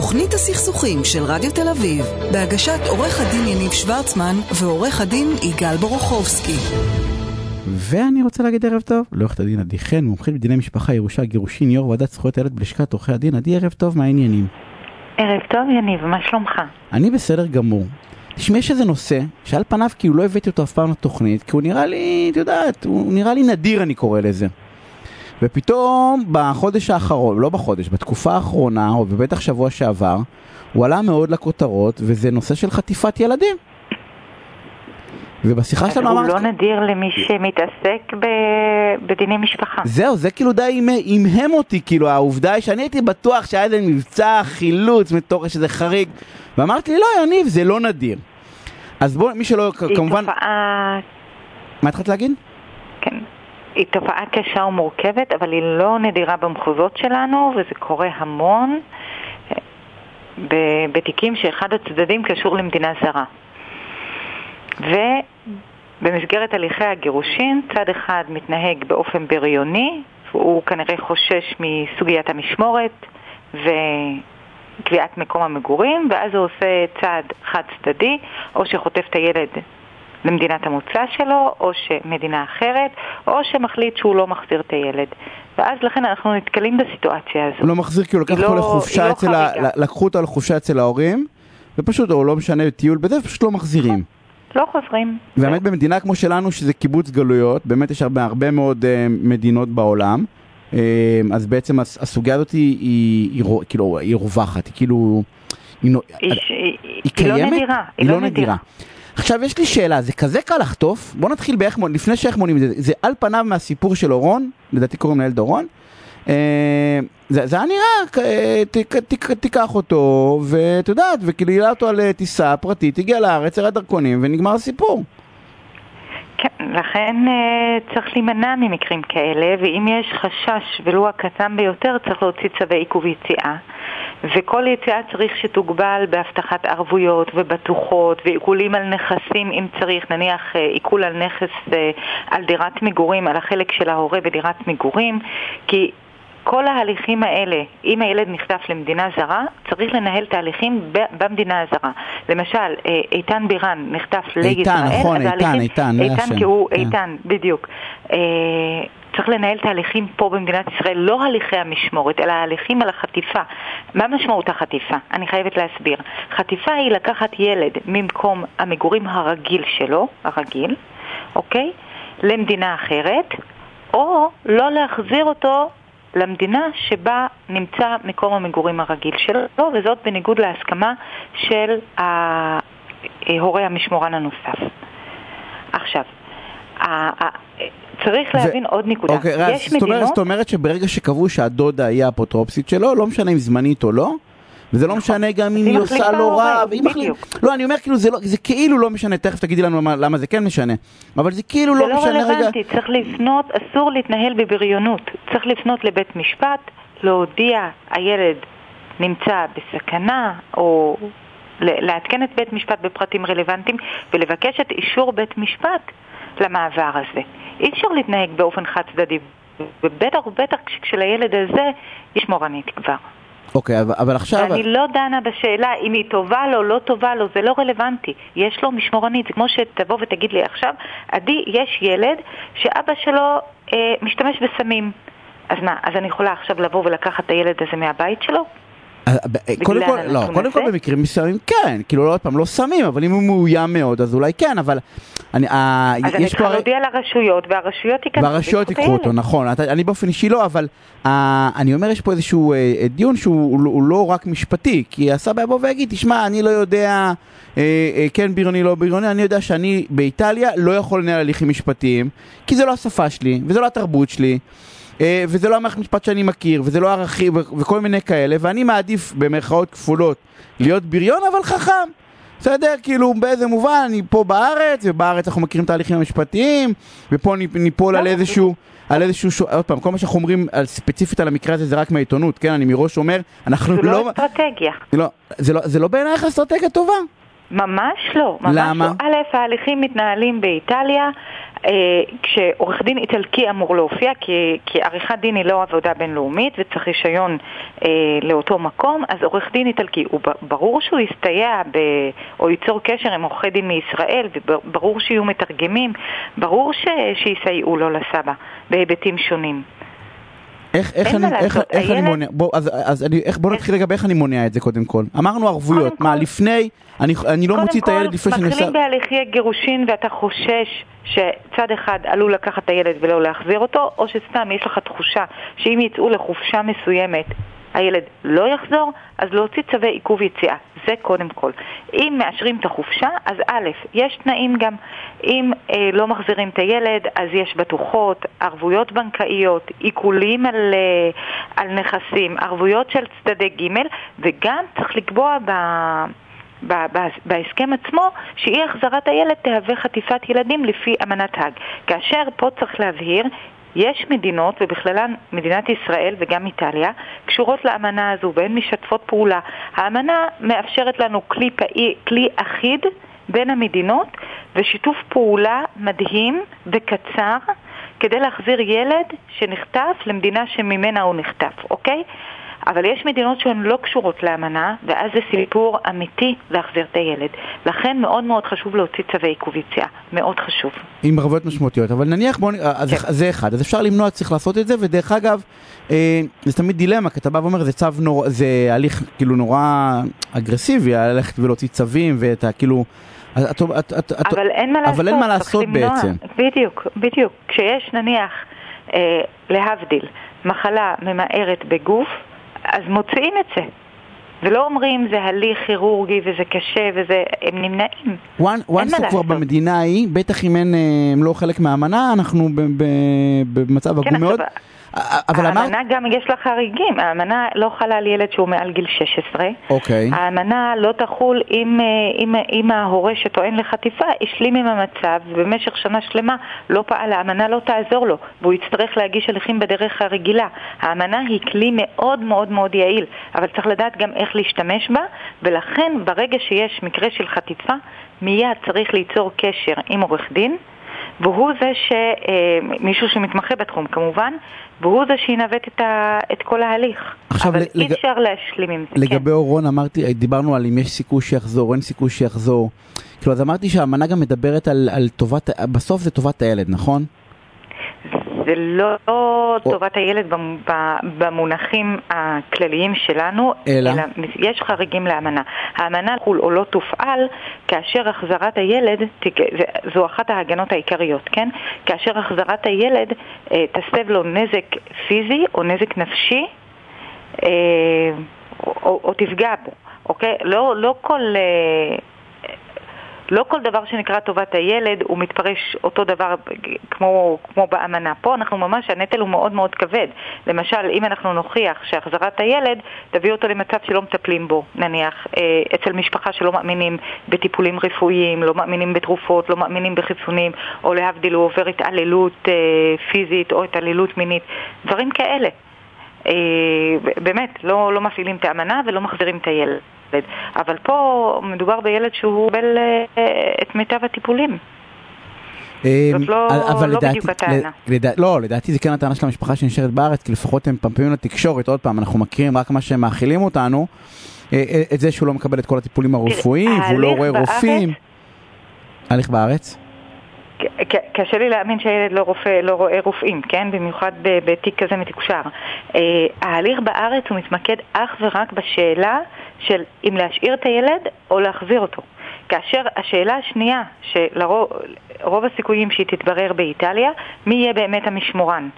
תוכנית הסכסוכים של רדיו תל אביב, בהגשת עורך הדין יניב שוורצמן ועורך הדין יגאל בורוכובסקי. ואני רוצה להגיד ערב טוב לעורכת הדין עדי חן, מומחית בדיני משפחה, ירושה, גירושין, יו"ר ועדת זכויות הילד בלשכת עורכי הדין. עדי, ערב טוב, מה העניינים? ערב טוב יניב, מה שלומך? אני בסדר גמור. תשמע, יש איזה נושא שעל פניו כאילו לא הבאתי אותו אף פעם לתוכנית, כי הוא נראה לי, את יודעת, הוא נראה לי נדיר אני קורא לזה. ופתאום בחודש האחרון, לא בחודש, בתקופה האחרונה, או בטח שבוע שעבר, הוא עלה מאוד לכותרות, וזה נושא של חטיפת ילדים. ובשיחה שלנו הוא אמרת... לא נדיר למי שמתעסק ב- בדיני משפחה. זהו, זה כאילו די המהם אותי, כאילו העובדה היא שאני הייתי בטוח שהיה איזה מבצע חילוץ מתוך איזה חריג, ואמרתי לי, לא, יניב, זה לא נדיר. אז בואו, מי שלא, כ- היא כמובן... תופעה, מה התחלת להגיד? כן, היא תופעה קשה ומורכבת, אבל היא לא נדירה במחוזות שלנו, וזה קורה המון בתיקים שאחד הצדדים קשור למדינה זרה. ובמסגרת הליכי הגירושין, צד אחד מתנהג באופן בריוני, הוא כנראה חושש מסוגיית המשמורת וקביעת מקום המגורים, ואז הוא עושה צעד חד צדדי, או שחוטף את הילד למדינת המוצא שלו, או שמדינה אחרת, או שמחליט שהוא לא מחזיר את הילד. ואז לכן אנחנו נתקלים בסיטואציה הזו. הוא לא מחזיר, כאילו לקח היא אותו לא- לחופשה היא לא אצל ה... חריגה. לקחו אותו לחופשה אצל ההורים, ופשוט, או לא משנה, טיול בזה, ופשוט לא מחזירים. לא חוזרים. באמת במדינה כמו שלנו, שזה קיבוץ גלויות, באמת יש הרבה, הרבה מאוד אה, מדינות בעולם, אה, אז בעצם הס- הסוגיה הזאת היא, היא, היא, רו- כאילו, היא רווחת, היא כאילו... היא, נו- היא, היא, היא, היא היא לא קיימת? נדירה. היא לא נדירה. עכשיו יש לי שאלה, זה כזה קל לחטוף? בוא נתחיל באיך, לפני שאיך מונים את זה, זה על פניו מהסיפור של אורון, לדעתי קוראים לילד אורון, אה, זה, היה נראה, אה, תיק, תיק, תיקח אותו, ואת יודעת, וכאילו העלה אותו על אה, טיסה פרטית, הגיע לארץ, הראה דרכונים, ונגמר הסיפור. כן, לכן אה, צריך להימנע ממקרים כאלה, ואם יש חשש, ולו הקטן ביותר, צריך להוציא צווי עיכוב יציאה. וכל יציאה צריך שתוגבל בהבטחת ערבויות ובטוחות ועיקולים על נכסים אם צריך, נניח אה, עיקול על נכס, אה, על דירת מגורים, על החלק של ההורה בדירת מגורים, כי כל ההליכים האלה, אם הילד נחטף למדינה זרה, צריך לנהל תהליכים ב- במדינה הזרה. למשל, אה, איתן בירן נחטף לישראל, נכון, אז איתן, ההליכים- איתן, זה איתן השם, כי הוא, כן. איתן, בדיוק. אה, צריך לנהל תהליכים פה במדינת ישראל, לא הליכי המשמורת, אלא ההליכים על החטיפה. מה משמעות החטיפה? אני חייבת להסביר. חטיפה היא לקחת ילד ממקום המגורים הרגיל שלו, הרגיל, אוקיי? למדינה אחרת, או לא להחזיר אותו למדינה שבה נמצא מקום המגורים הרגיל שלו, וזאת בניגוד להסכמה של ההורה המשמורן הנוסף. עכשיו, צריך להבין עוד נקודה. אוקיי, יש זאת מדינות... זאת אומרת שברגע שקבעו שהדודה היא האפוטרופסית שלו, לא משנה אם זמנית או לא, וזה לא משנה גם אם היא היא עושה הורה, רע, והיא מחליטה... לא, אני אומר כאילו זה לא- זה כאילו לא משנה, תכף תגידי לנו למה- למה זה כן משנה, אבל זה כאילו זה לא לא משנה רגע... רלוונטי, צריך לפנות, אסור להתנהל בבריונות. צריך לפנות לבית משפט, להודיע, הילד נמצא בסכנה, או לעדכן את בית משפט בפרטים רלוונטיים, ולבקש את אישור בית משפט למעבר הזה. אי אפשר להתנהג באופן חד צדדי, ובטח ובטח כשלילד הזה יש מורנית כבר. אוקיי, אבל- אבל עכשיו... ואני לא דנה בשאלה אם היא טובה לו, לא טובה לו, זה לא רלוונטי. יש לו משמורנית, זה כמו שתבוא ותגיד לי עכשיו, עדי, יש ילד שאבא שלו אה, משתמש בסמים. אז מה, אז אני יכולה עכשיו לבוא ולקחת את הילד הזה מהבית שלו? אה, אה, קודם כל, לא, קודם כל? במקרים מסוימים כן, כאילו לא עוד פעם, לא סמים, אבל אם הוא מאוים מאוד אז אולי כן, אבל אני, אה, אז אני צריכה הרי- לרשויות, והרשויות ייכנסו והרשויות ייקחו אותו. נכון, אתה, אני באופן אישי לא, אבל אה, אני אומר יש פה איזשהו אה, דיון שהוא הוא, הוא לא רק משפטי, כי הסבא יבוא ויגיד, תשמע, אני לא יודע, אה, אה, כן בריוני, לא בריוני, אני יודע שאני באיטליה לא יכול לנהל הליכים משפטיים, כי זה לא השפה שלי, וזו לא התרבות שלי. אה, וזה לא המערכת משפט שאני מכיר, וזה לא ערכים וכל מיני כאלה, ואני מעדיף במרכאות כפולות להיות בריון אבל חכם. בסדר? כאילו באיזה מובן, אני פה בארץ, ובארץ אנחנו מכירים את ההליכים המשפטיים, ופה ניפול על לא, איזשהו, על איזשהו, ש- עוד פעם, כל מה שאנחנו אומרים על, ספציפית על המקרה הזה זה רק מהעיתונות, כן? אני מראש אומר, אנחנו זו לא... לא אסטרטגיה. לא, זה לא, זה לא בעינייך אסטרטגיה טובה? ממש לא, ממש למה? לא. א', ההליכים מתנהלים באיטליה, כשעורך דין איטלקי אמור להופיע, כי, כי עריכת דין היא לא עבודה בינלאומית וצריך רישיון אה, לאותו מקום, אז עורך דין איטלקי, הוא ברור שהוא יסתייע ב, או ייצור קשר עם עורכי דין מישראל, וברור שיהיו מתרגמים, ברור ש, שיסייעו לו לסבא בהיבטים שונים. איך, איך, אני, איך, איך הילד... אני מונע, בוא, אז, אז אני, איך, בוא נתחיל רגע באיך אני מונע את זה קודם כל. אמרנו ערבויות, מה כל, לפני, אני, אני לא מוציא את הילד לפני שאני עושה... קודם כל, מתחילים בהליכי גירושין ואתה חושש שצד אחד עלול לקחת את הילד ולא להחזיר אותו, או שסתם יש לך תחושה שאם יצאו לחופשה מסוימת הילד לא יחזור, אז להוציא צווי עיכוב יציאה. זה קודם כל. אם מאשרים את החופשה, אז א', יש תנאים גם. אם אה, לא מחזירים את הילד, אז יש בטוחות, ערבויות בנקאיות, עיקולים על, אה, על נכסים, ערבויות של צדדי ג', וגם צריך לקבוע ב... בהסכם עצמו שאי החזרת הילד תהווה חטיפת ילדים לפי אמנת האג. כאשר פה צריך להבהיר, יש מדינות, ובכללן מדינת ישראל וגם איטליה, קשורות לאמנה הזו והן משתפות פעולה. האמנה מאפשרת לנו כלי, פאי, כלי אחיד בין המדינות ושיתוף פעולה מדהים וקצר כדי להחזיר ילד שנחטף למדינה שממנה הוא נחטף, אוקיי? אבל יש מדינות שהן לא קשורות לאמנה, ואז זה סיפור אמיתי להחזיר את הילד. לכן מאוד מאוד חשוב להוציא צווי עיכוב יציאה. מאוד חשוב. עם ערבויות משמעותיות. אבל נניח, בוא, אז כן. זה אחד. אז אפשר למנוע, צריך לעשות את זה, ודרך אגב, אה, זה תמיד דילמה, כי אתה בא ואומר, זה צו נורא, זה הליך כאילו נורא אגרסיבי, ללכת ולהוציא צווים, ואתה כאילו... את, את, את, אבל אין מה לעשות, אבל אין מה לעשות בעצם. בדיוק, בדיוק. כשיש נניח, אה, להבדיל, מחלה ממארת בגוף, אז מוציאים את זה. ולא אומרים זה הליך כירורגי וזה קשה וזה, הם נמנעים. once הוא כבר במדינה ההיא, בטח אם הם לא חלק מהאמנה, אנחנו במצב כן, עגום מאוד. אבל האמנה אמר... גם יש לה חריגים, האמנה לא חלה על ילד שהוא מעל גיל 16. אוקיי. האמנה לא תחול אם, אה, אם, אם ההורה שטוען לחטיפה השלים עם המצב ובמשך שנה שלמה לא פעל, האמנה לא תעזור לו והוא יצטרך להגיש הליכים בדרך הרגילה. האמנה היא כלי מאוד מאוד מאוד יעיל, אבל צריך לדעת גם איך להשתמש בה ולכן ברגע שיש מקרה של חטיפה מיד צריך ליצור קשר עם עורך דין והוא זה ש... אה, מישהו שמתמחה בתחום כמובן, והוא זה שינווט את, ה... את כל ההליך. עכשיו, אבל לג... אי אפשר להשלים עם זה, לגבי כן. אורון אמרתי, דיברנו על אם יש סיכוי שיחזור, אין סיכוי שיחזור. כאילו, אז אמרתי שהאמנה גם מדברת על, על טובת, בסוף זה טובת הילד, נכון? זה לא טובת הילד במונחים הכלליים שלנו, אלא, אלא יש חריגים לאמנה. האמנה חול או לא תופעל כאשר החזרת הילד, זו אחת ההגנות העיקריות, כן? כאשר החזרת הילד אה, תסב לו נזק פיזי או נזק נפשי אה, או, או תפגע בו, אוקיי? לא, לא כל... לא כל דבר שנקרא טובת הילד הוא מתפרש אותו דבר כמו, כמו באמנה. פה אנחנו ממש, הנטל הוא מאוד מאוד כבד. למשל, אם אנחנו נוכיח שהחזרת הילד תביא אותו למצב שלא מטפלים בו, נניח, אה, אצל משפחה שלא מאמינים בטיפולים רפואיים, לא מאמינים בתרופות, לא מאמינים בחיסונים, או להבדיל הוא עובר התעללות אה, פיזית או התעללות מינית, דברים כאלה. אה, באמת, לא, לא מפעילים את האמנה ולא מחזירים את הילד. אבל פה מדובר בילד שהוא קיבל אה, את מיטב הטיפולים. אה, זאת לא, אבל לא לדעתי, בדיוק הטענה. לא, לדעתי זה כן הטענה של המשפחה שנשארת בארץ, כי לפחות הם פמפמים לתקשורת, עוד פעם, אנחנו מכירים רק מה שהם מאכילים אותנו, את זה שהוא לא מקבל את כל הטיפולים הרפואיים, והוא לא רואה רופאים. הליך בארץ? קשה לי להאמין שהילד לא, רופא, לא רואה רופאים, כן? במיוחד בתיק כזה מתקושר. אה, ההליך בארץ הוא מתמקד אך ורק בשאלה של אם להשאיר את הילד או להחזיר אותו. כאשר השאלה השנייה, שלרוב הסיכויים שהיא תתברר באיטליה, מי יהיה באמת המשמורן.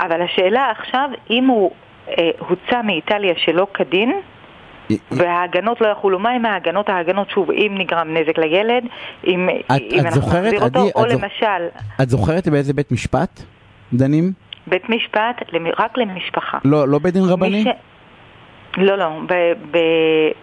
אבל השאלה עכשיו, אם הוא אה, הוצא מאיטליה שלא כדין, וההגנות לא יחולו. מה עם ההגנות? ההגנות, שוב, אם נגרם נזק לילד, אם, את, אם את אנחנו זוכרת, נחזיר אותו, עדי, או את למשל... את זוכרת באיזה בית משפט דנים? בית משפט רק למשפחה. לא, לא בית דין רבני? ש... לא, לא. ב, ב,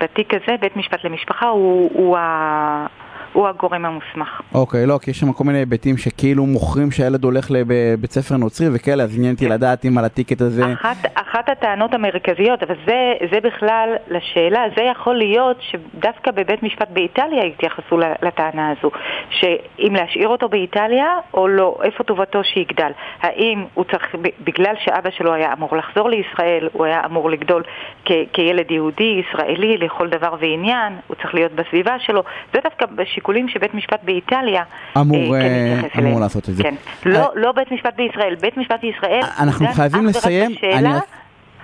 בתיק הזה, בית משפט למשפחה הוא, הוא, ה... הוא הגורם המוסמך. אוקיי, לא, כי יש שם כל מיני היבטים שכאילו מוכרים שהילד הולך לבית ספר נוצרי וכאלה, אז עניין אותי כן. לדעת אם על הטיקט הזה... אחת, אחת הטענות המרכזיות, אבל זה, זה בכלל לשאלה, זה יכול להיות שדווקא בבית משפט באיטליה התייחסו לטענה הזו, שאם להשאיר אותו באיטליה או לא, איפה טובתו שיגדל. האם הוא צריך, בגלל שאבא שלו היה אמור לחזור לישראל, הוא היה אמור לגדול כ, כילד יהודי, ישראלי, לכל דבר ועניין, הוא צריך להיות בסביבה שלו, זה דווקא בשיקולים שבית משפט באיטליה אמור, אה, כן אה, מתייחס אמור. לעשות את זה. כן. אה, לא, לא בית משפט בישראל, בית משפט בישראל אנחנו דן חייבים לסיים, בשאלה- אני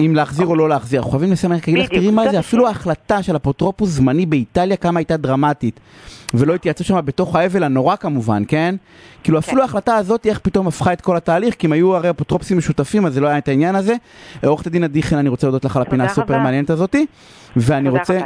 אם להחזיר או לא להחזיר, אנחנו חייבים לסיים, אני רק אגיד לך, תראי מה זה, אפילו. ההחלטה של אפוטרופוס זמני באיטליה, כמה הייתה דרמטית. ולא התייעצו שם בתוך האבל הנורא כמובן, כן? כאילו אפילו ההחלטה הזאת, איך פתאום הפכה את כל התהליך, כי אם היו הרי אפוטרופוסים משותפים, אז זה לא היה את העניין הזה. עורכת הדין עדי חן, אני רוצה להודות לך על הפינה הסופר. מעניינת הזאתי. ואני רוצה...